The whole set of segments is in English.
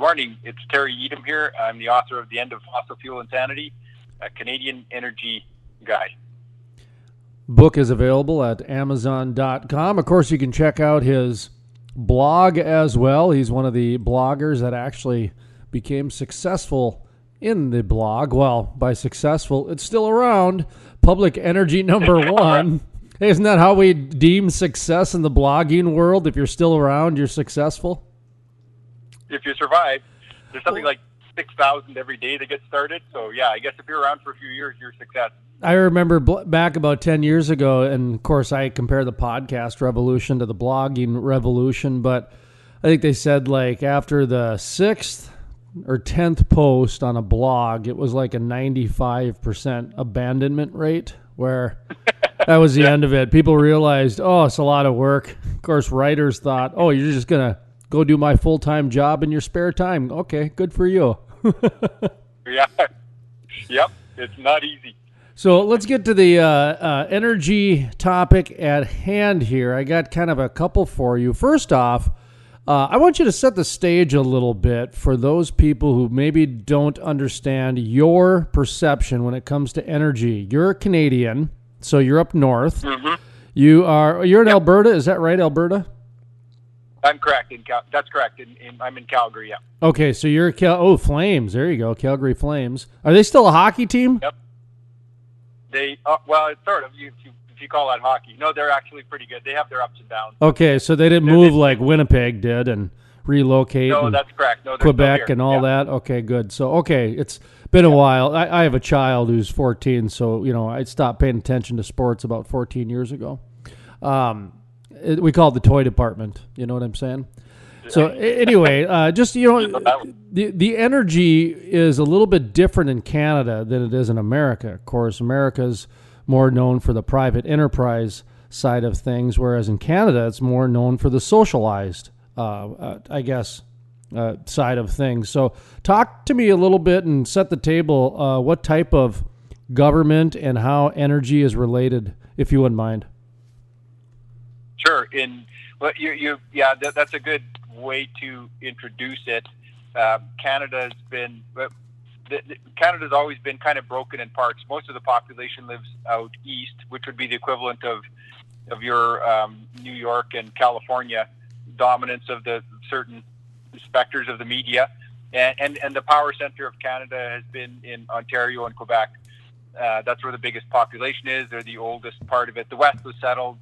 morning. It's Terry Etam here. I'm the author of The End of Fossil Fuel Insanity, a Canadian energy guide. Book is available at Amazon.com. Of course, you can check out his blog as well. He's one of the bloggers that actually became successful in the blog. Well, by successful, it's still around. Public Energy number one. Hey, isn't that how we deem success in the blogging world? If you're still around, you're successful. If you survive, there's something like six thousand every day to get started. So yeah, I guess if you're around for a few years, you're a success. I remember bl- back about 10 years ago, and of course, I compare the podcast revolution to the blogging revolution, but I think they said like after the sixth or 10th post on a blog, it was like a 95% abandonment rate where that was the end of it. People realized, oh, it's a lot of work. Of course, writers thought, oh, you're just going to go do my full time job in your spare time. Okay, good for you. yeah. Yep. It's not easy. So let's get to the uh, uh, energy topic at hand here. I got kind of a couple for you. First off, uh, I want you to set the stage a little bit for those people who maybe don't understand your perception when it comes to energy. You're a Canadian, so you're up north. Mm-hmm. You are you're in yep. Alberta, is that right, Alberta? I'm correct. In Cal- that's correct. In, in, I'm in Calgary. Yeah. Okay, so you're Cal- oh Flames. There you go, Calgary Flames. Are they still a hockey team? Yep. They uh, well, sort of. You, if you if you call that hockey, no, they're actually pretty good. They have their ups and downs. Okay, so they didn't move like Winnipeg did and relocate. No, that's correct. No, Quebec and all yeah. that. Okay, good. So okay, it's been a while. I, I have a child who's 14, so you know I stopped paying attention to sports about 14 years ago. Um, we call it the toy department. You know what I'm saying? So anyway, uh, just you know, the the energy is a little bit different in Canada than it is in America. Of course, America's more known for the private enterprise side of things, whereas in Canada, it's more known for the socialized, uh, uh, I guess, uh, side of things. So, talk to me a little bit and set the table. Uh, what type of government and how energy is related, if you wouldn't mind. Sure. In well, you, you yeah, that, that's a good way to introduce it. Uh, Canada has been the, Canada's always been kind of broken in parts. Most of the population lives out east, which would be the equivalent of of your um, New York and California dominance of the certain specters of the media, and, and and the power center of Canada has been in Ontario and Quebec. Uh, that's where the biggest population is. They're the oldest part of it. The West was settled,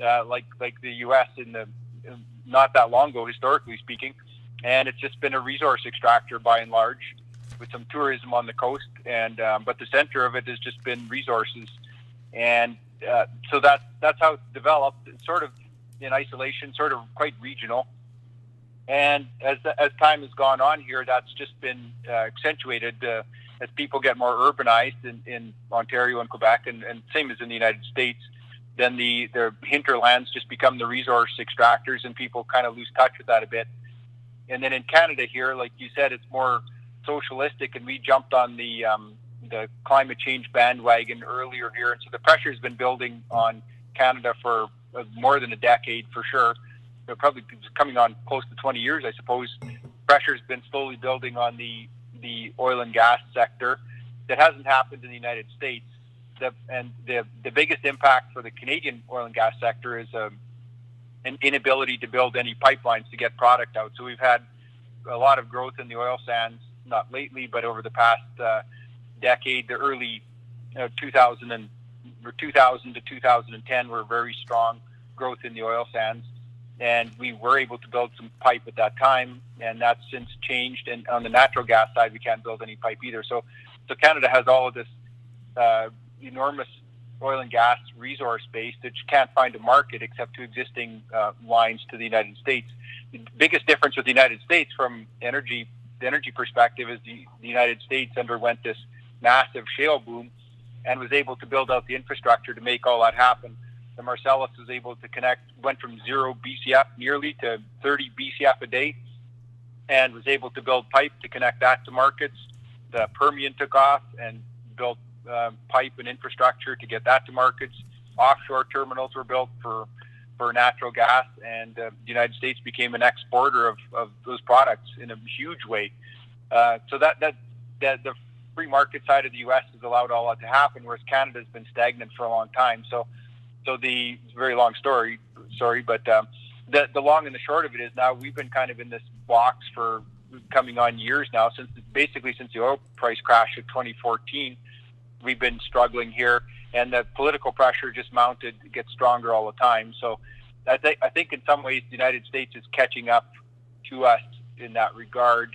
uh, like like the U.S. in the not that long ago, historically speaking, and it's just been a resource extractor by and large with some tourism on the coast, and um, but the center of it has just been resources, and uh, so that that's how it's developed. Sort of in isolation, sort of quite regional. And as as time has gone on here, that's just been uh, accentuated uh, as people get more urbanized in, in Ontario and Quebec, and, and same as in the United States. Then the the hinterlands just become the resource extractors, and people kind of lose touch with that a bit. And then in Canada here, like you said, it's more socialistic, and we jumped on the um, the climate change bandwagon earlier here, and so the pressure has been building on Canada for uh, more than a decade for sure. Probably coming on close to 20 years, I suppose. Pressure has been slowly building on the the oil and gas sector. That hasn't happened in the United States. The, and the the biggest impact for the Canadian oil and gas sector is um, an inability to build any pipelines to get product out. So we've had a lot of growth in the oil sands not lately, but over the past uh, decade, the early uh, 2000 and 2000 to 2010 were very strong growth in the oil sands, and we were able to build some pipe at that time, and that's since changed. And on the natural gas side, we can't build any pipe either. So, so Canada has all of this uh, enormous oil and gas resource base that you can't find a market except to existing uh, lines to the United States. The biggest difference with the United States from energy the energy perspective is the, the United States underwent this massive shale boom and was able to build out the infrastructure to make all that happen. The Marcellus was able to connect, went from zero BCF nearly to 30 BCF a day, and was able to build pipe to connect that to markets. The Permian took off and built uh, pipe and infrastructure to get that to markets. Offshore terminals were built for for natural gas, and uh, the United States became an exporter of, of those products in a huge way. Uh, so that, that that the free market side of the U.S. has allowed all that to happen, whereas Canada has been stagnant for a long time. So, so the very long story, sorry, but um, the the long and the short of it is now we've been kind of in this box for coming on years now since basically since the oil price crash of 2014 we've been struggling here and the political pressure just mounted gets stronger all the time. So I, th- I think in some ways the united states is catching up to us in that regard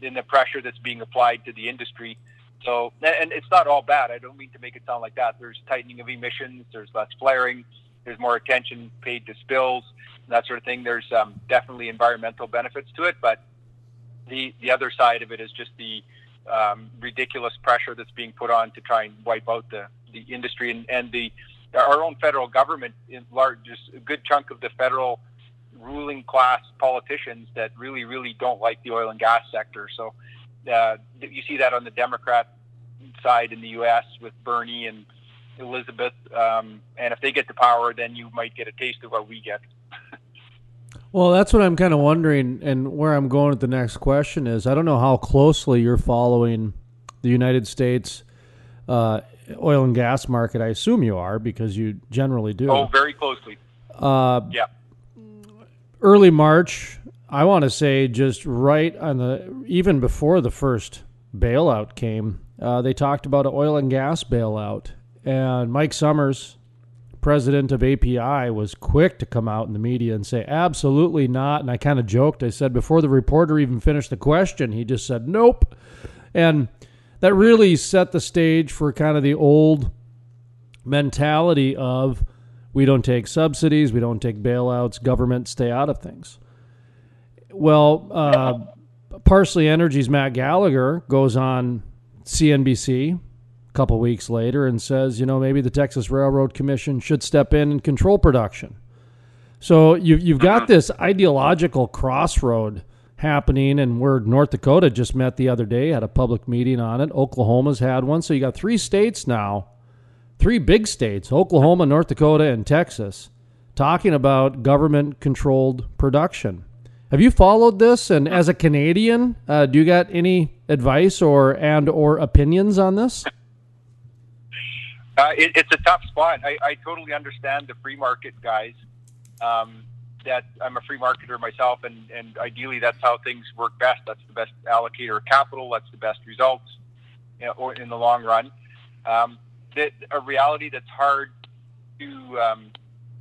in the pressure that's being applied to the industry. So and it's not all bad. I don't mean to make it sound like that. There's tightening of emissions there's less flaring there's more attention paid to spills that sort of thing. There's um, definitely environmental benefits to it but the the other side of it is just the um, ridiculous pressure that's being put on to try and wipe out the, the industry and, and the our own federal government in large a good chunk of the federal ruling class politicians that really really don't like the oil and gas sector. So uh, you see that on the democrat side in the us with bernie and elizabeth um, and if they get to power then you might get a taste of what we get Well, that's what I'm kind of wondering, and where I'm going with the next question is I don't know how closely you're following the United States uh, oil and gas market. I assume you are because you generally do. Oh, very closely. Uh, yeah. Early March, I want to say just right on the, even before the first bailout came, uh, they talked about an oil and gas bailout. And Mike Sommers, president of API was quick to come out in the media and say, absolutely not. And I kind of joked. I said, before the reporter even finished the question, he just said, nope. And that really set the stage for kind of the old mentality of we don't take subsidies, we don't take bailouts, government stay out of things. Well, uh, Parsley Energy's Matt Gallagher goes on CNBC couple weeks later and says, you know, maybe the Texas Railroad Commission should step in and control production. So you've, you've got uh-huh. this ideological crossroad happening, and where North Dakota just met the other day, had a public meeting on it. Oklahoma's had one. So you got three states now, three big states Oklahoma, North Dakota, and Texas talking about government controlled production. Have you followed this? And as a Canadian, uh, do you got any advice or and or opinions on this? Uh, it, it's a tough spot. I, I, totally understand the free market guys. Um, that I'm a free marketer myself, and, and ideally that's how things work best. That's the best allocator of capital. That's the best results, you know, or in the long run. Um, that a reality that's hard to um,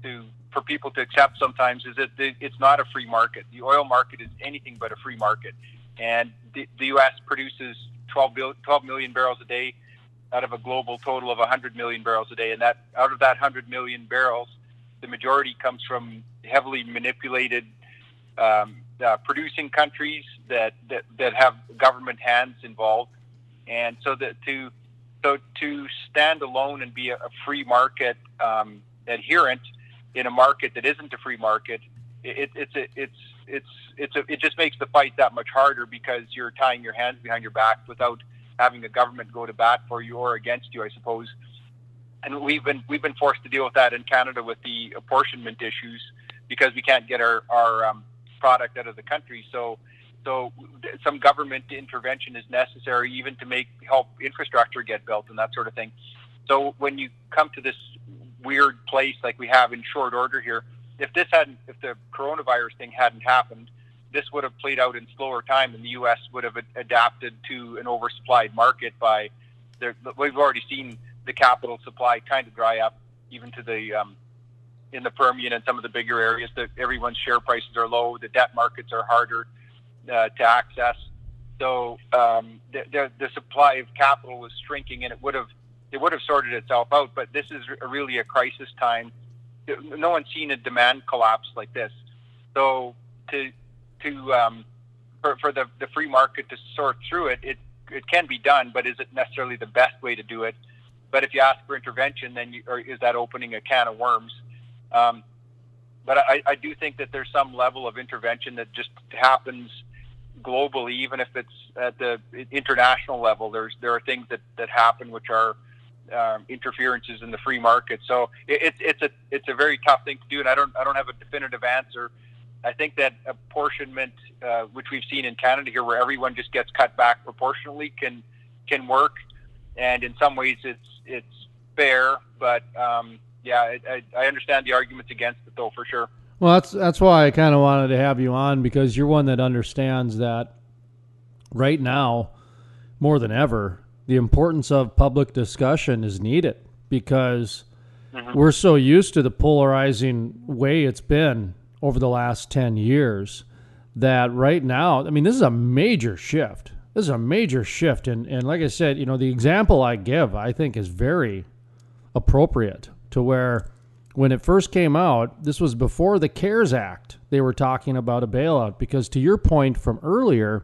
to for people to accept sometimes is that it's not a free market. The oil market is anything but a free market, and the, the U.S. produces 12, 12 million barrels a day out of a global total of 100 million barrels a day. And that out of that 100 million barrels, the majority comes from heavily manipulated um, uh, producing countries that, that, that have government hands involved. And so that to so to stand alone and be a, a free market um, adherent in a market that isn't a free market, it, it's a, it's it's it's a, it just makes the fight that much harder because you're tying your hands behind your back without having a government go to bat for you or against you, I suppose. And we've been we've been forced to deal with that in Canada with the apportionment issues because we can't get our our um, product out of the country. So so some government intervention is necessary even to make help infrastructure get built and that sort of thing. So when you come to this weird place like we have in short order here, if this hadn't if the coronavirus thing hadn't happened, this would have played out in slower time, and the U.S. would have adapted to an oversupplied market. By we've already seen the capital supply kind of dry up, even to the um, in the Permian and some of the bigger areas. That everyone's share prices are low. The debt markets are harder uh, to access. So um, the, the, the supply of capital was shrinking, and it would have it would have sorted itself out. But this is really a crisis time. No one's seen a demand collapse like this. So to to um, for, for the, the free market to sort through it, it it can be done, but is it necessarily the best way to do it? But if you ask for intervention, then you, or is that opening a can of worms? Um, but I, I do think that there's some level of intervention that just happens globally, even if it's at the international level. There's there are things that, that happen which are um, interferences in the free market. So it, it's a it's a very tough thing to do, and I don't I don't have a definitive answer. I think that apportionment, uh, which we've seen in Canada here, where everyone just gets cut back proportionally, can can work, and in some ways it's it's fair. But um, yeah, I, I understand the arguments against it, though, for sure. Well, that's that's why I kind of wanted to have you on because you're one that understands that right now, more than ever, the importance of public discussion is needed because mm-hmm. we're so used to the polarizing way it's been over the last 10 years that right now, I mean, this is a major shift. This is a major shift. And, and like I said, you know, the example I give, I think, is very appropriate to where when it first came out, this was before the CARES Act. They were talking about a bailout because, to your point from earlier,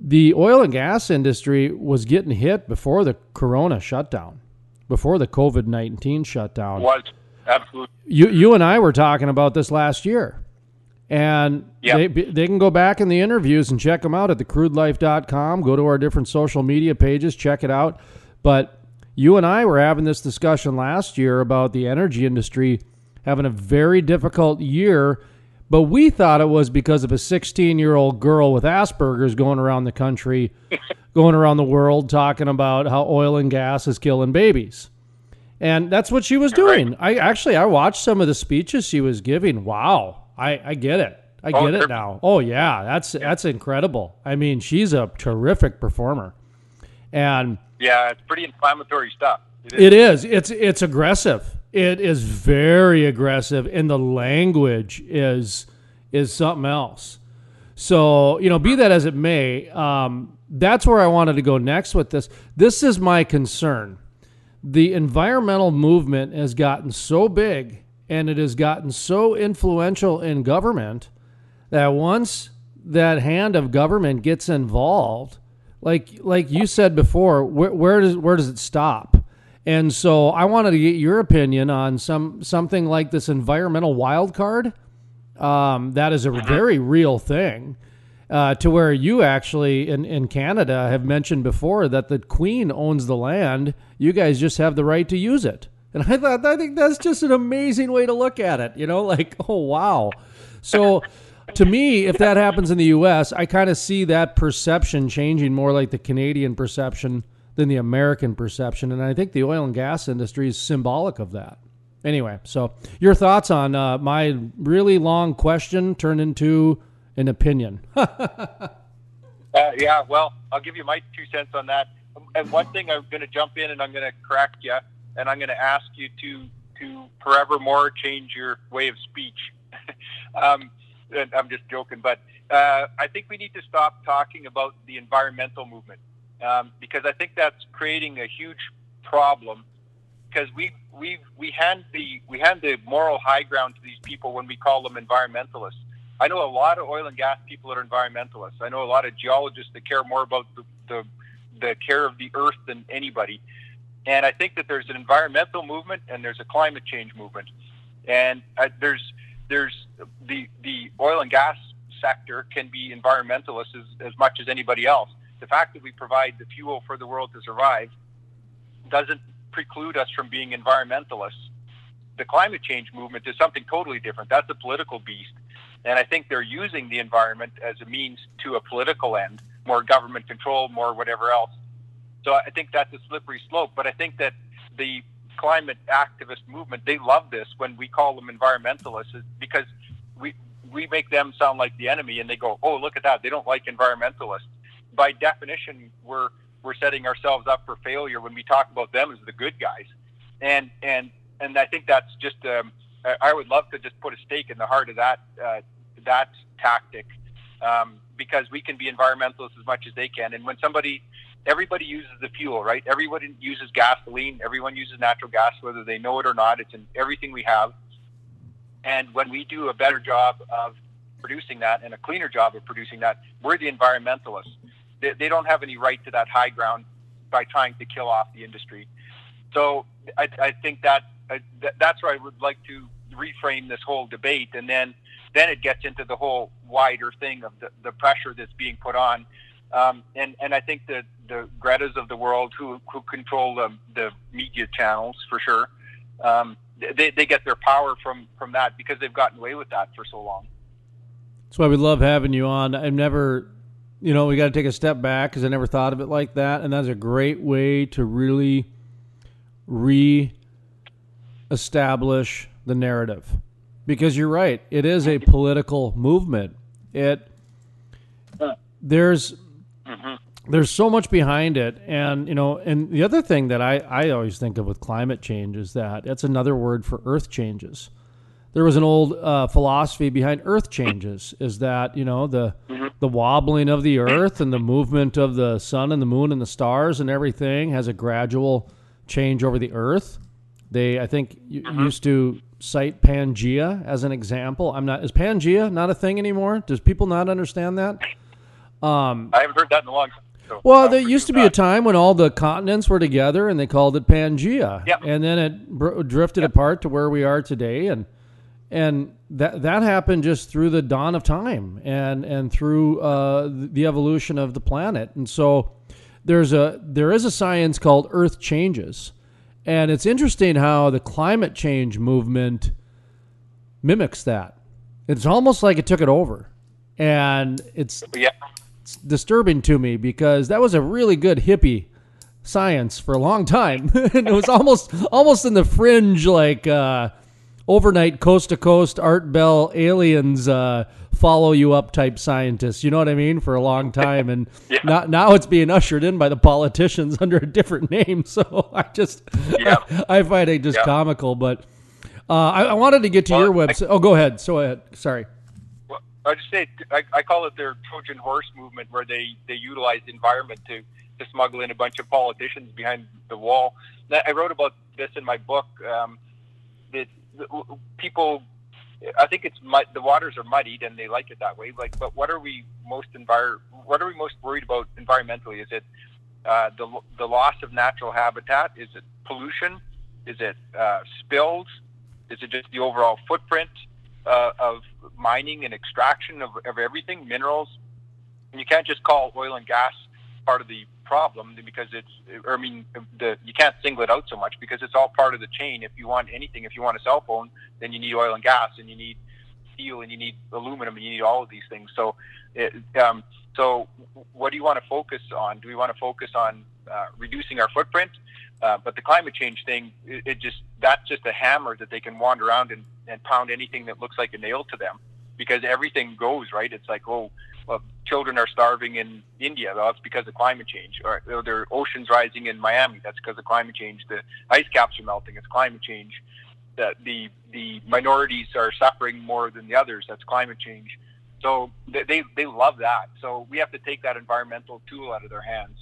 the oil and gas industry was getting hit before the corona shutdown, before the COVID 19 shutdown. Was, absolutely. You, you and I were talking about this last year. And yep. they, they can go back in the interviews and check them out at thecrudelife.com. Go to our different social media pages, check it out. But you and I were having this discussion last year about the energy industry having a very difficult year but we thought it was because of a 16 year old girl with Asperger's going around the country, going around the world talking about how oil and gas is killing babies. And that's what she was doing. I actually I watched some of the speeches she was giving. Wow, I, I get it. I oh, get it now. Oh yeah, that's that's incredible. I mean, she's a terrific performer. And yeah, it's pretty inflammatory stuff. It is. It is. It's it's aggressive. It is very aggressive, and the language is is something else. So you know, be that as it may, um, that's where I wanted to go next with this. This is my concern. The environmental movement has gotten so big and it has gotten so influential in government that once that hand of government gets involved, like like you said before, where, where does where does it stop? And so I wanted to get your opinion on some something like this environmental wild card. Um, that is a mm-hmm. very real thing. Uh, to where you actually in, in Canada have mentioned before that the Queen owns the land. You guys just have the right to use it. And I thought I think that's just an amazing way to look at it. You know, like oh wow. So to me, if that happens in the U.S., I kind of see that perception changing more like the Canadian perception than the American perception. And I think the oil and gas industry is symbolic of that. Anyway, so your thoughts on uh, my really long question turned into an opinion. uh, yeah, well, I'll give you my two cents on that. And one thing I'm going to jump in and I'm going to correct you, and I'm going to ask you to to forevermore change your way of speech. um, I'm just joking, but uh, I think we need to stop talking about the environmental movement um, because I think that's creating a huge problem. Because we we we hand the we hand the moral high ground to these people when we call them environmentalists. I know a lot of oil and gas people that are environmentalists. I know a lot of geologists that care more about the, the, the care of the earth than anybody. And I think that there's an environmental movement and there's a climate change movement. And uh, there's there's the the oil and gas sector can be environmentalists as, as much as anybody else the fact that we provide the fuel for the world to survive doesn't preclude us from being environmentalists. The climate change movement is something totally different. That's a political beast. And I think they're using the environment as a means to a political end, more government control, more whatever else. So I think that's a slippery slope. But I think that the climate activist movement, they love this when we call them environmentalists because we, we make them sound like the enemy and they go, oh, look at that. They don't like environmentalists by definition, we're we're setting ourselves up for failure when we talk about them as the good guys. And and and I think that's just um, I would love to just put a stake in the heart of that uh, that tactic um, because we can be environmentalists as much as they can. And when somebody everybody uses the fuel, right? Everybody uses gasoline. Everyone uses natural gas, whether they know it or not. It's in everything we have. And when we do a better job of producing that and a cleaner job of producing that, we're the environmentalists they, they don't have any right to that high ground by trying to kill off the industry. So I, I think that th- that's where I would like to reframe this whole debate, and then then it gets into the whole wider thing of the, the pressure that's being put on Um, and and I think that the Greta's of the world who who control the, the media channels for sure. Um, they, they get their power from from that because they've gotten away with that for so long. That's why we love having you on. I've never, you know, we got to take a step back because I never thought of it like that, and that's a great way to really re-establish the narrative. Because you're right, it is a political movement. It there's mm-hmm. there's so much behind it, and you know, and the other thing that I I always think of with climate change is that that's another word for earth changes there was an old uh, philosophy behind earth changes is that you know the mm-hmm. the wobbling of the earth and the movement of the sun and the moon and the stars and everything has a gradual change over the earth they i think mm-hmm. used to cite pangea as an example i'm not is pangea not a thing anymore does people not understand that um, i haven't heard that in a long time so well, there used to be a time when all the continents were together, and they called it Pangea. Yep. And then it br- drifted yep. apart to where we are today. And and that that happened just through the dawn of time and and through uh, the evolution of the planet. And so there's a there is a science called Earth changes, and it's interesting how the climate change movement mimics that. It's almost like it took it over, and it's yeah. It's disturbing to me because that was a really good hippie science for a long time. and it was almost almost in the fringe like uh, overnight coast to coast Art Bell aliens uh, follow you up type scientists. You know what I mean? For a long time, and yeah. now, now it's being ushered in by the politicians under a different name. So I just yeah. I, I, find it just yeah. comical. But uh, I, I, wanted to get to well, your website. oh, go ahead. So ahead. Sorry. Well, I just say I, I call it their Trojan horse movement, where they they utilize the environment to to smuggle in a bunch of politicians behind the wall. I wrote about this in my book. Um, that people I think it's mud, the waters are muddied and they like it that way. Like, but what are we most envir- What are we most worried about environmentally? Is it uh, the the loss of natural habitat? Is it pollution? Is it uh, spills? Is it just the overall footprint uh, of mining and extraction of, of everything, minerals? And you can't just call oil and gas part of the problem because it's, I mean, the, you can't single it out so much because it's all part of the chain. If you want anything, if you want a cell phone, then you need oil and gas and you need steel and you need aluminum and you need all of these things. So, it, um, so what do you want to focus on? Do we want to focus on uh, reducing our footprint? Uh, but the climate change thing, it, it, just that's just a hammer that they can wander around and, and pound anything that looks like a nail to them because everything goes right. It's like, oh, well, children are starving in India. Well, that's because of climate change. Or there are oceans rising in Miami. That's because of climate change. The ice caps are melting. It's climate change. That the the minorities are suffering more than the others. That's climate change. So they, they, they love that. So we have to take that environmental tool out of their hands.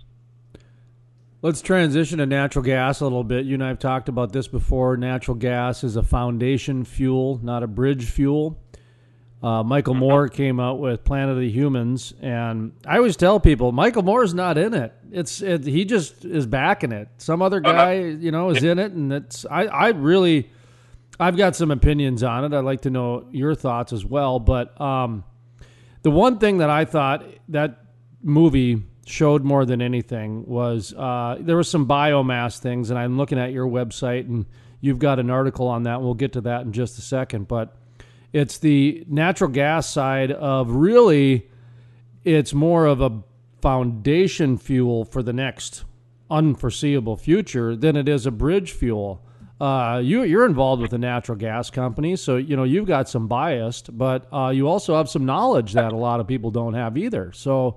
Let's transition to natural gas a little bit. You and I have talked about this before. Natural gas is a foundation fuel, not a bridge fuel. Uh, Michael Moore came out with Planet of the Humans, and I always tell people Michael Moore's not in it. It's it, he just is backing it. Some other guy, you know, is in it, and it's I I really I've got some opinions on it. I'd like to know your thoughts as well. But um, the one thing that I thought that movie showed more than anything was uh, there was some biomass things, and I'm looking at your website, and you've got an article on that. And We'll get to that in just a second, but it's the natural gas side of really, it's more of a foundation fuel for the next unforeseeable future than it is a bridge fuel. Uh, you, you're involved with a natural gas company, so you know you've got some bias, but uh, you also have some knowledge that a lot of people don't have either. So,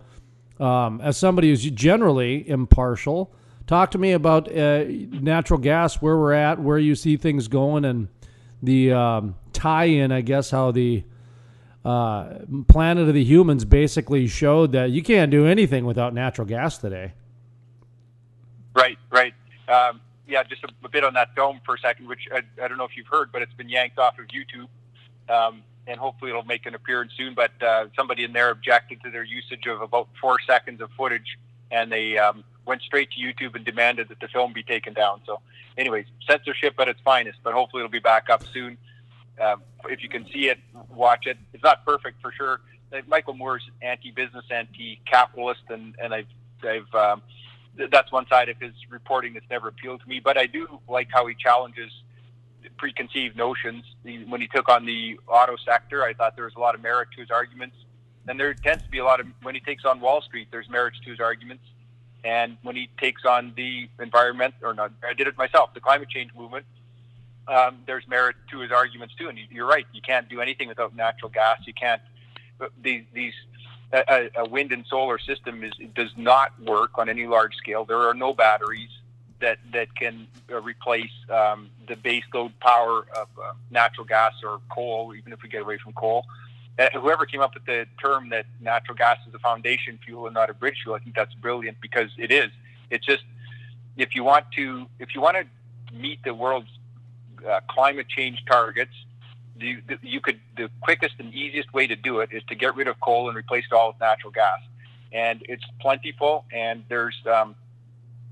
um, as somebody who's generally impartial, talk to me about uh, natural gas, where we're at, where you see things going, and the um, tie-in, I guess, how the uh, Planet of the Humans basically showed that you can't do anything without natural gas today. Right, right. Um, yeah, just a, a, bit on that dome for a second, which I, I, don't know if you've heard, but it's been yanked off of YouTube, um, and hopefully it'll make an appearance soon. But uh, somebody in there objected to their usage of about four seconds of footage, and they um, went straight to YouTube and demanded that the film be taken down. So, anyways, censorship at its finest, but hopefully it'll be back up soon. Um, if you can see it, watch it. It's not perfect for sure. Michael Moore's anti-business, anti-capitalist, and and I've I've um, that's one side of his reporting that's never appealed to me. But I do like how he challenges preconceived notions. He, when he took on the auto sector, I thought there was a lot of merit to his arguments. And there tends to be a lot of when he takes on Wall Street, there's merits to his arguments. And when he takes on the environment, or not, I did it myself, the climate change movement, um, there's merit to his arguments too. And you're right, you can't do anything without natural gas. You can't these these a, a wind and solar system is does not work on any large scale. There are no batteries that that can uh, replace um, the baseload power of uh, natural gas or coal, even if we get away from coal. Uh, whoever came up with the term that natural gas is a foundation fuel and not a bridge fuel, I think that's brilliant because it is. It's just if you want to if you want to meet the world's uh, climate change targets, you, you could the quickest and easiest way to do it is to get rid of coal and replace it all with natural gas, and it's plentiful. And there's um,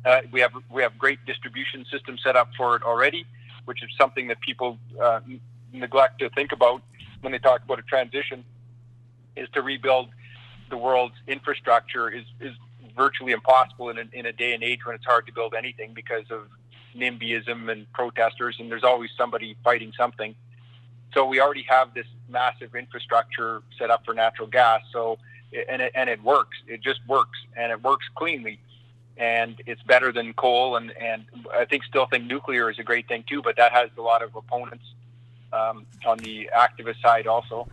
uh, we have we have great distribution systems set up for it already, which is something that people uh, neglect to think about when they talk about a transition. Is to rebuild the world's infrastructure is is virtually impossible in a, in a day and age when it's hard to build anything because of NIMBYism and protesters, and there's always somebody fighting something. So we already have this massive infrastructure set up for natural gas. So and it, and it works. It just works, and it works cleanly, and it's better than coal. And and I think still think nuclear is a great thing too, but that has a lot of opponents um, on the activist side also.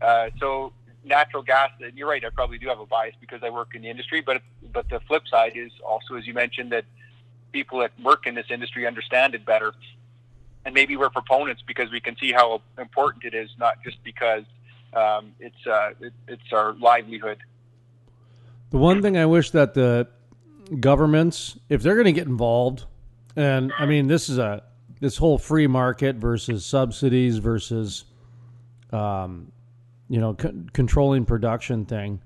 Uh, so natural gas. And you're right. I probably do have a bias because I work in the industry, but but the flip side is also, as you mentioned, that people that work in this industry understand it better and maybe we're proponents because we can see how important it is, not just because um, it's uh, it, it's our livelihood. The one thing I wish that the governments, if they're going to get involved, and I mean this is a this whole free market versus subsidies versus, um, you know, c- controlling production thing.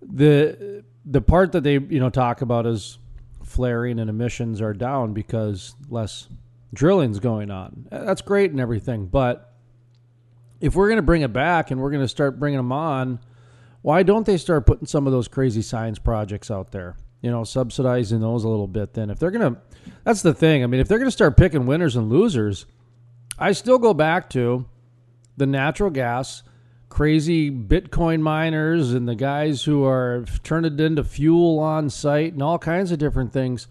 The the part that they you know talk about is flaring and emissions are down because less drilling's going on. That's great and everything, but if we're going to bring it back and we're going to start bringing them on, why don't they start putting some of those crazy science projects out there? You know, subsidizing those a little bit. Then, if they're going to, that's the thing. I mean, if they're going to start picking winners and losers, I still go back to the natural gas, crazy Bitcoin miners, and the guys who are turning it into fuel on site and all kinds of different things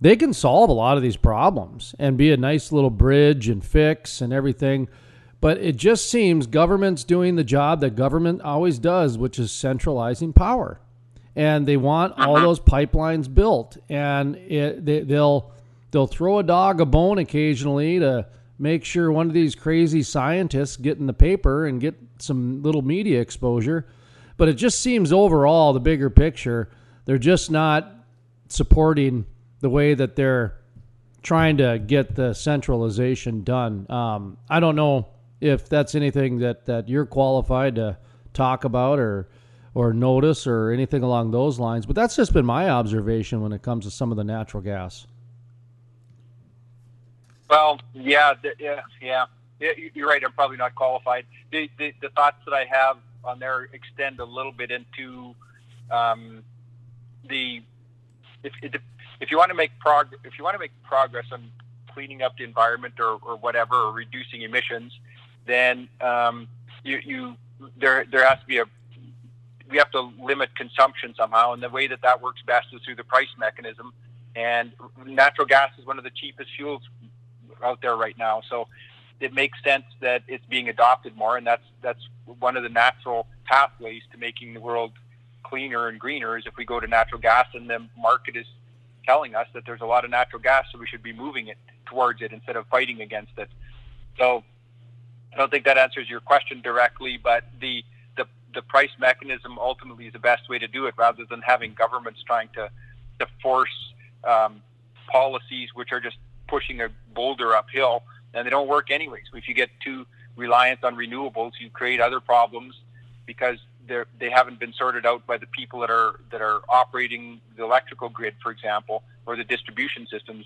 they can solve a lot of these problems and be a nice little bridge and fix and everything. But it just seems government's doing the job that government always does, which is centralizing power. And they want all those pipelines built, and it, they, they'll they'll throw a dog a bone occasionally to make sure one of these crazy scientists get in the paper and get some little media exposure. But it just seems overall, the bigger picture, they're just not supporting the way that they're trying to get the centralization done. Um, I don't know if that's anything that, that you're qualified to talk about or or notice or anything along those lines, but that's just been my observation when it comes to some of the natural gas. Well, yeah, yeah, yeah. You're right. I'm probably not qualified. The, the, the thoughts that I have on there extend a little bit into um, the if, if you want to make prog- if you want to make progress on cleaning up the environment or, or whatever or reducing emissions, then um, you, you there there has to be a we have to limit consumption somehow, and the way that that works best is through the price mechanism. And natural gas is one of the cheapest fuels out there right now, so it makes sense that it's being adopted more, and that's that's one of the natural pathways to making the world cleaner and greener. Is if we go to natural gas, and the market is telling us that there's a lot of natural gas, so we should be moving it towards it instead of fighting against it. So I don't think that answers your question directly, but the the, the price mechanism ultimately is the best way to do it, rather than having governments trying to to force um, policies which are just pushing a boulder uphill, and they don't work anyways. If you get too reliant on renewables, you create other problems because they haven't been sorted out by the people that are that are operating the electrical grid, for example, or the distribution systems.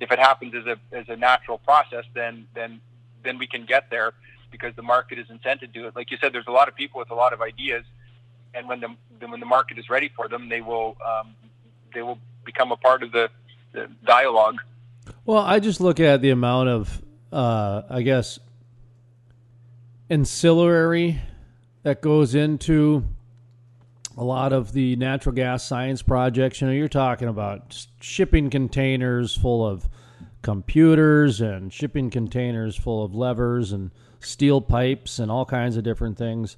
If it happens as a as a natural process, then then then we can get there. because the market is incented to it. Like you said, there's a lot of people with a lot of ideas, and when the when the market is ready for them, they will um, they will become a part of the, the dialogue. Well, I just look at the amount of, uh, I guess, ancillary that goes into a lot of the natural gas science projects. You know, you're talking about shipping containers full of computers and shipping containers full of levers and steel pipes and all kinds of different things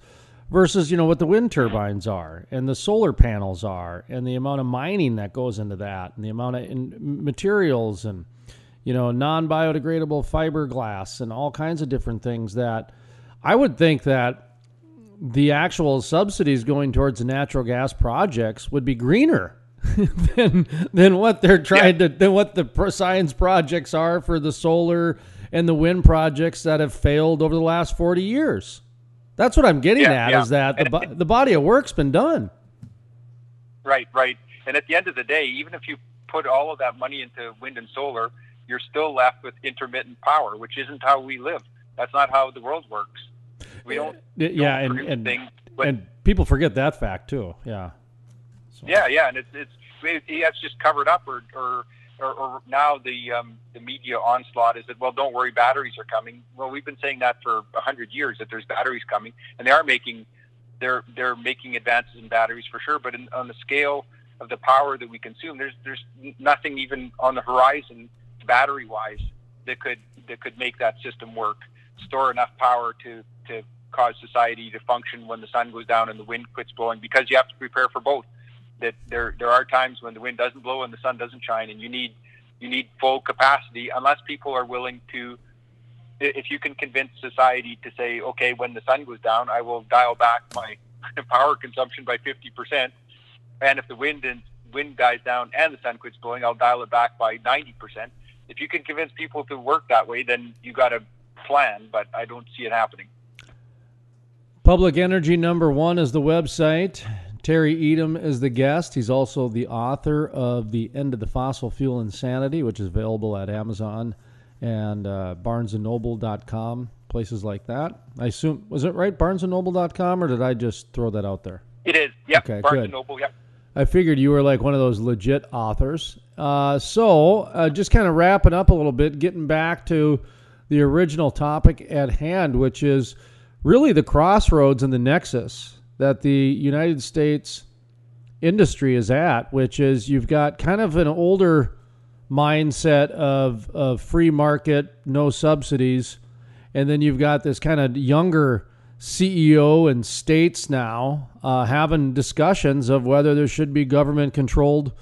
versus you know what the wind turbines are and the solar panels are and the amount of mining that goes into that and the amount of materials and you know non-biodegradable fiberglass and all kinds of different things that I would think that the actual subsidies going towards the natural gas projects would be greener than than what they're trying yeah. to than what the science projects are for the solar and the wind projects that have failed over the last 40 years. That's what I'm getting yeah, at yeah. is that the, the body of work's been done. Right, right. And at the end of the day, even if you put all of that money into wind and solar, you're still left with intermittent power, which isn't how we live. That's not how the world works. We don't. Yeah, don't and and, things, and people forget that fact too. Yeah. So. Yeah, yeah, and it's it's it's just covered up, or or or, or now the um, the media onslaught is that well, don't worry, batteries are coming. Well, we've been saying that for a hundred years that there's batteries coming, and they are making they're they're making advances in batteries for sure. But in, on the scale of the power that we consume, there's there's nothing even on the horizon battery wise that could that could make that system work, store enough power to to cause society to function when the sun goes down and the wind quits blowing because you have to prepare for both that there there are times when the wind doesn't blow and the sun doesn't shine, and you need you need full capacity unless people are willing to. If you can convince society to say, okay, when the sun goes down, I will dial back my power consumption by fifty percent, and if the wind and wind dies down and the sun quits blowing, I'll dial it back by ninety percent. If you can convince people to work that way, then you got a plan. But I don't see it happening. Public Energy Number One is the website. Terry Etam is the guest. He's also the author of The End of the Fossil Fuel Insanity, which is available at Amazon and uh, barnesandnoble.com, places like that. I assume, was it right, barnesandnoble.com, or did I just throw that out there? It is, yep. Okay, Barnes good. and Noble, yep. I figured you were like one of those legit authors. Uh, so, uh, just kind of wrapping up a little bit, getting back to the original topic at hand, which is really the crossroads and the nexus that the United States industry is at, which is you've got kind of an older mindset of, of free market, no subsidies, and then you've got this kind of younger CEO and states now uh, having discussions of whether there should be government controlled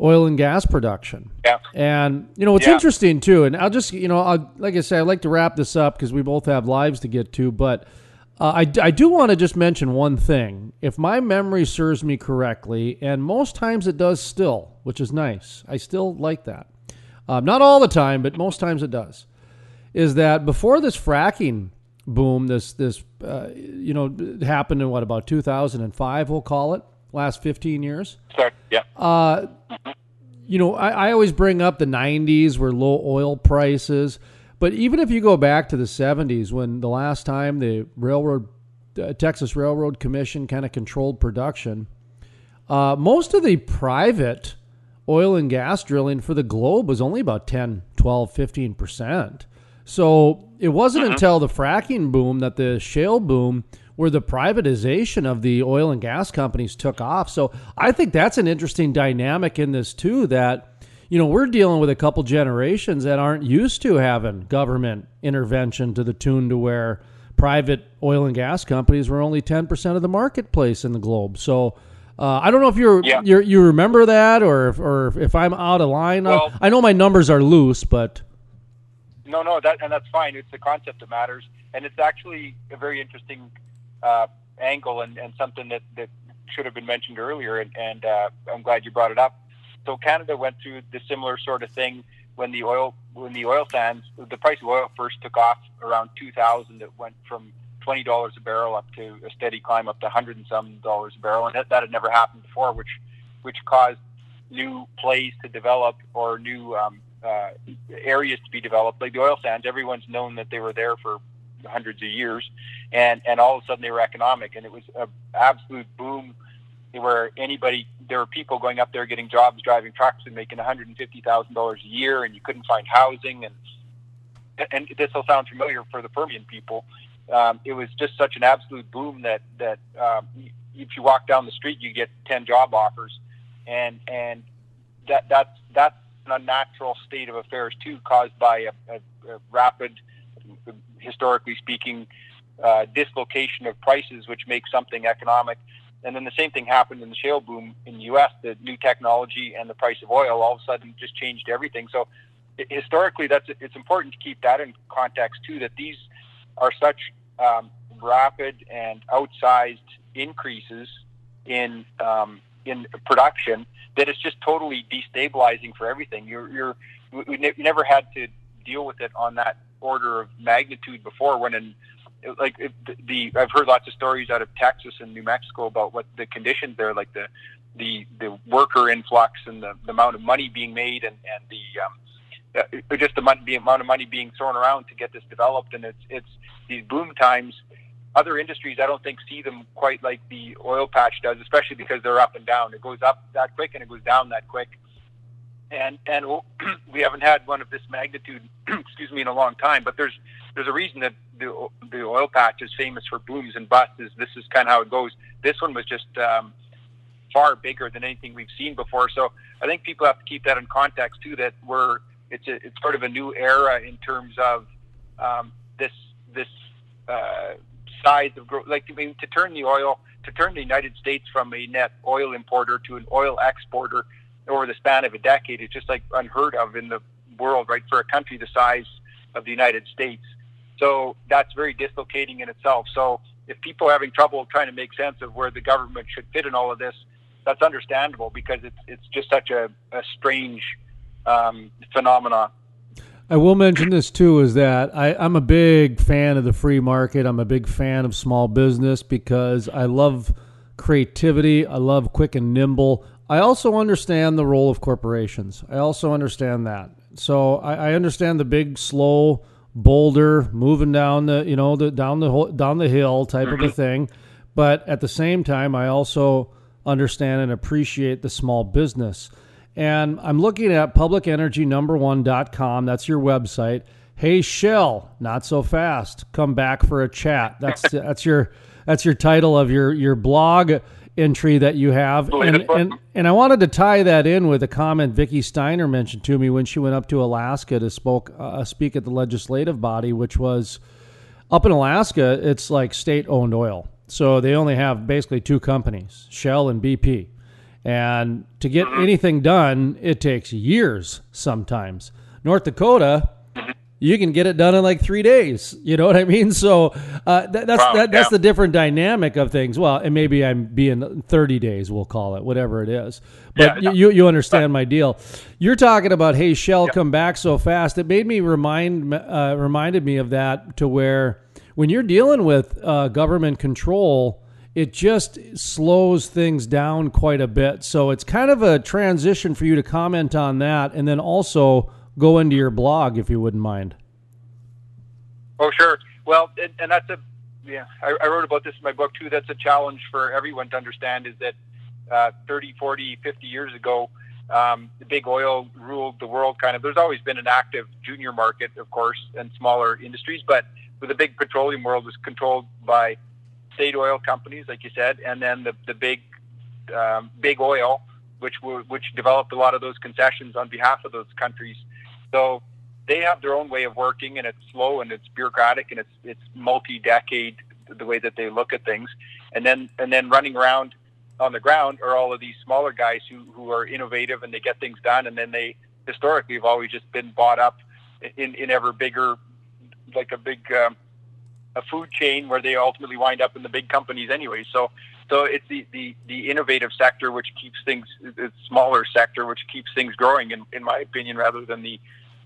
oil and gas production. Yeah. And you know what's yeah. interesting too, and I'll just you know I'll, like I say, I'd like to wrap this up because we both have lives to get to, but uh, I, I do want to just mention one thing. If my memory serves me correctly, and most times it does still, which is nice, I still like that. Uh, not all the time, but most times it does. Is that before this fracking boom, this this uh, you know happened in what about 2005? We'll call it last 15 years. Sorry, yeah. Uh, you know, I, I always bring up the 90s were low oil prices. But even if you go back to the 70s, when the last time the railroad, uh, Texas Railroad Commission kind of controlled production, uh, most of the private oil and gas drilling for the globe was only about 10, 12, 15%. So it wasn't uh-huh. until the fracking boom that the shale boom where the privatization of the oil and gas companies took off. So I think that's an interesting dynamic in this too that you know, we're dealing with a couple generations that aren't used to having government intervention to the tune to where private oil and gas companies were only 10% of the marketplace in the globe. So, uh, I don't know if you're, yeah. you're, you remember that or if, or if I'm out of line. Well, I know my numbers are loose, but no, no, that and that's fine. It's the concept that matters, and it's actually a very interesting uh, angle and, and something that, that should have been mentioned earlier. And, and uh, I'm glad you brought it up. So Canada went through the similar sort of thing when the oil when the oil sands the price of oil first took off around 2000 it went from $20 a barrel up to a steady climb up to 100 and some dollars a barrel and that, that had never happened before which which caused new plays to develop or new um, uh, areas to be developed like the oil sands everyone's known that they were there for hundreds of years, and and all of a sudden they were economic, and it was an absolute boom where anybody there were people going up there getting jobs driving trucks and making one hundred and fifty thousand dollars a year, and you couldn't find housing, and and this will sound familiar for the Permian people. Um, it was just such an absolute boom that that um, if you walk down the street, you get ten job offers, and and that that's that's an unnatural state of affairs too, caused by a, a, a rapid, historically speaking, uh, dislocation of prices, which makes something economic. And then the same thing happened in the shale boom in the U.S. The new technology and the price of oil all of a sudden just changed everything. So historically, that's it's important to keep that in context too. That these are such um, rapid and outsized increases in um, in production that it's just totally destabilizing for everything. You're, you're we, ne- never had to deal with it on that order of magnitude before. When in like the, I've heard lots of stories out of Texas and New Mexico about what the conditions there, like the the the worker influx and the, the amount of money being made and and the um, uh, just the, money, the amount of money being thrown around to get this developed. And it's it's these boom times other industries, I don't think see them quite like the oil patch does, especially because they're up and down. It goes up that quick and it goes down that quick. And and we haven't had one of this magnitude, excuse me, in a long time. But there's there's a reason that the the oil patch is famous for booms and busts. This is kind of how it goes. This one was just um, far bigger than anything we've seen before. So I think people have to keep that in context too. That we're it's a, it's sort of a new era in terms of um, this this uh, size of growth. Like I mean, to turn the oil, to turn the United States from a net oil importer to an oil exporter over the span of a decade is just like unheard of in the world, right? For a country the size of the United States. So that's very dislocating in itself. So if people are having trouble trying to make sense of where the government should fit in all of this, that's understandable because it's it's just such a, a strange um, phenomenon. I will mention this too is that I, I'm a big fan of the free market. I'm a big fan of small business because I love creativity. I love quick and nimble. I also understand the role of corporations. I also understand that. So I, I understand the big, slow boulder moving down the you know the down the down the hill type of a mm-hmm. thing. But at the same time, I also understand and appreciate the small business. And I'm looking at publicenergynumber1.com. That's your website. Hey Shell, not so fast. Come back for a chat. That's that's your that's your title of your your blog entry that you have. And, and and I wanted to tie that in with a comment Vicki Steiner mentioned to me when she went up to Alaska to spoke uh, speak at the legislative body, which was up in Alaska. It's like state owned oil, so they only have basically two companies, Shell and BP. And to get mm-hmm. anything done, it takes years sometimes. North Dakota. You can get it done in like three days. You know what I mean? So uh, that, that's wow, that, that's yeah. the different dynamic of things. Well, and maybe I'm being 30 days, we'll call it, whatever it is. But yeah, you you understand my deal. You're talking about hey, Shell yeah. come back so fast. It made me remind uh, reminded me of that to where when you're dealing with uh, government control it just slows things down quite a bit. So it's kind of a transition for you to comment on that and then also go into your blog if you wouldn't mind. Oh, sure. Well, and, and that's a, yeah, I, I, wrote about this in my book too. That's a challenge for everyone to understand is that uh, 30, 40, 50 years ago, um, the big oil ruled the world kind of. There's always been an active junior market, of course, and smaller industries, but the big petroleum world was controlled by state oil companies, like you said, and then the the big um, big oil, which which developed a lot of those concessions on behalf of those countries. So they have their own way of working, and it's slow and it's bureaucratic and it's it's multi-decade the way that they look at things, and then and then running around on the ground are all of these smaller guys who who are innovative and they get things done, and then they historically have always just been bought up in in ever bigger, like a big. Um, a food chain where they ultimately wind up in the big companies anyway. So, so it's the, the, the innovative sector which keeps things, the smaller sector which keeps things growing, in, in my opinion, rather than the,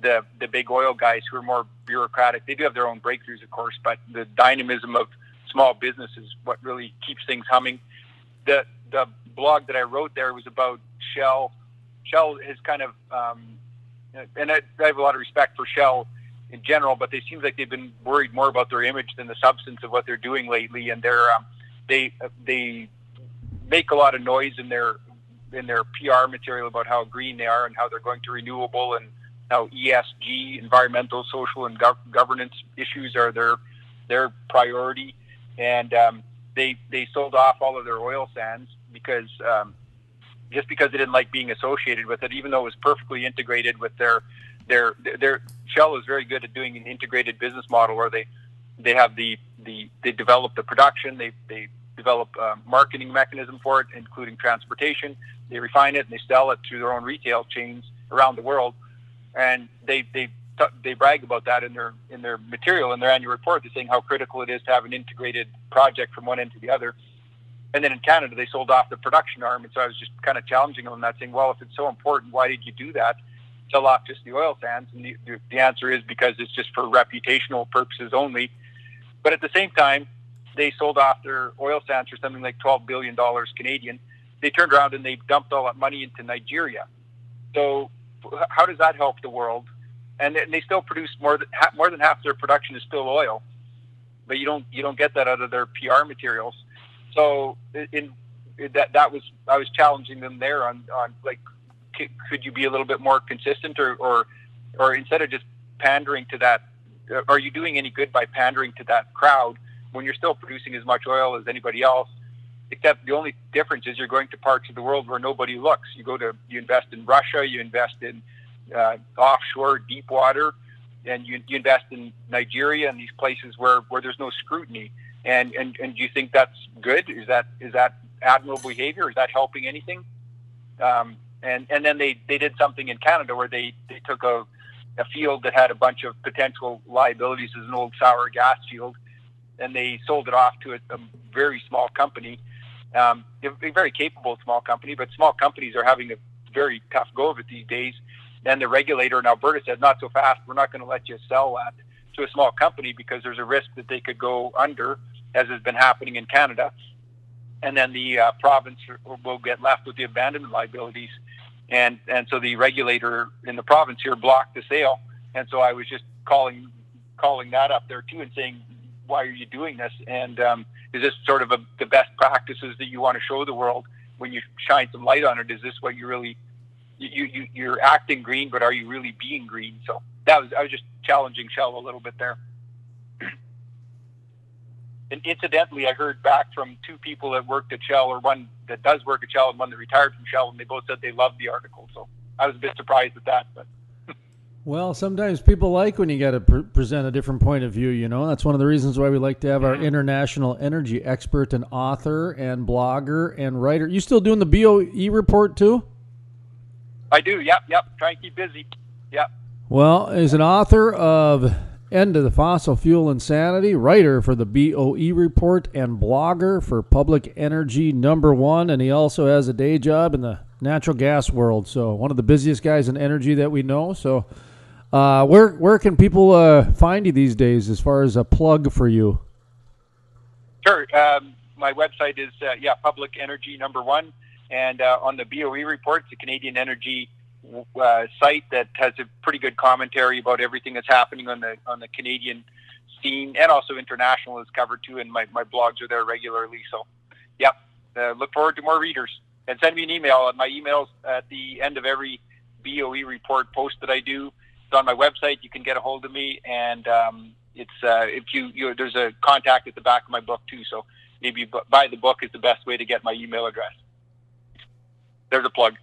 the, the big oil guys who are more bureaucratic. They do have their own breakthroughs, of course, but the dynamism of small business is what really keeps things humming. The, the blog that I wrote there was about Shell. Shell is kind of, um, and I, I have a lot of respect for Shell in general, but they seem like they've been worried more about their image than the substance of what they're doing lately. And they're um, they they make a lot of noise in their in their PR material about how green they are and how they're going to renewable and how ESG, environmental, social, and gov- governance issues are their their priority. And um, they they sold off all of their oil sands because um, just because they didn't like being associated with it, even though it was perfectly integrated with their their their Shell is very good at doing an integrated business model where they they have the the they develop the production, they they develop a marketing mechanism for it, including transportation. They refine it and they sell it through their own retail chains around the world, and they they they brag about that in their in their material in their annual report. They're saying how critical it is to have an integrated project from one end to the other. And then in Canada, they sold off the production arm, and so I was just kind of challenging them on that, saying, "Well, if it's so important, why did you do that? Sell off just the oil sands?" And the, the answer is because it's just for reputational purposes only. But at the same time, they sold off their oil sands for something like twelve billion dollars Canadian. They turned around and they dumped all that money into Nigeria. So, how does that help the world? And they still produce more than more than half their production is still oil, but you don't you don't get that out of their PR materials so in, that that was I was challenging them there on on like could you be a little bit more consistent or or or instead of just pandering to that uh, are you doing any good by pandering to that crowd when you're still producing as much oil as anybody else except the only difference is you're going to parts of the world where nobody looks you go to you invest in Russia you invest in uh, offshore deep water and you, you invest in Nigeria and these places where, where there's no scrutiny and, and, and do you think that's good? Is that is that admirable behavior? Is that helping anything? Um, and and then they, they did something in Canada where they, they took a, a field that had a bunch of potential liabilities as an old sour gas field, and they sold it off to a, a very small company, um, a very capable small company. But small companies are having a very tough go of it these days. And the regulator in Alberta said, "Not so fast. We're not going to let you sell that to a small company because there's a risk that they could go under." as has been happening in Canada. And then the uh, province will get left with the abandonment liabilities. And, and so the regulator in the province here blocked the sale. And so I was just calling, calling that up there too and saying, why are you doing this? And um, is this sort of a, the best practices that you want to show the world when you shine some light on it? Is this what you really, you, you, you're acting green, but are you really being green? So that was, I was just challenging Shell a little bit there. And incidentally, I heard back from two people that worked at Shell, or one that does work at Shell and one that retired from Shell, and they both said they loved the article. So I was a bit surprised at that, but. Well, sometimes people like when you got to pre- present a different point of view, you know. That's one of the reasons why we like to have our international energy expert and author and blogger and writer. You still doing the BOE report too? I do. Yep, yep. Try and keep busy. Yep. Well, as an author of End of the Fossil Fuel Insanity, writer for the BOE Report, and blogger for Public Energy Number One. And he also has a day job in the natural gas world. So, one of the busiest guys in energy that we know. So, uh, where where can people uh, find you these days as far as a plug for you? Sure. Um, my website is, uh, yeah, Public Energy Number One. And uh, on the BOE Report, the Canadian Energy uh, site that has a pretty good commentary about everything that's happening on the on the Canadian scene and also international is covered too. And my, my blogs are there regularly. So, yep, uh, look forward to more readers and send me an email. My email's at the end of every BOE report post that I do. It's on my website. You can get a hold of me, and um, it's uh, if you, you there's a contact at the back of my book too. So maybe buy the book is the best way to get my email address. There's a plug.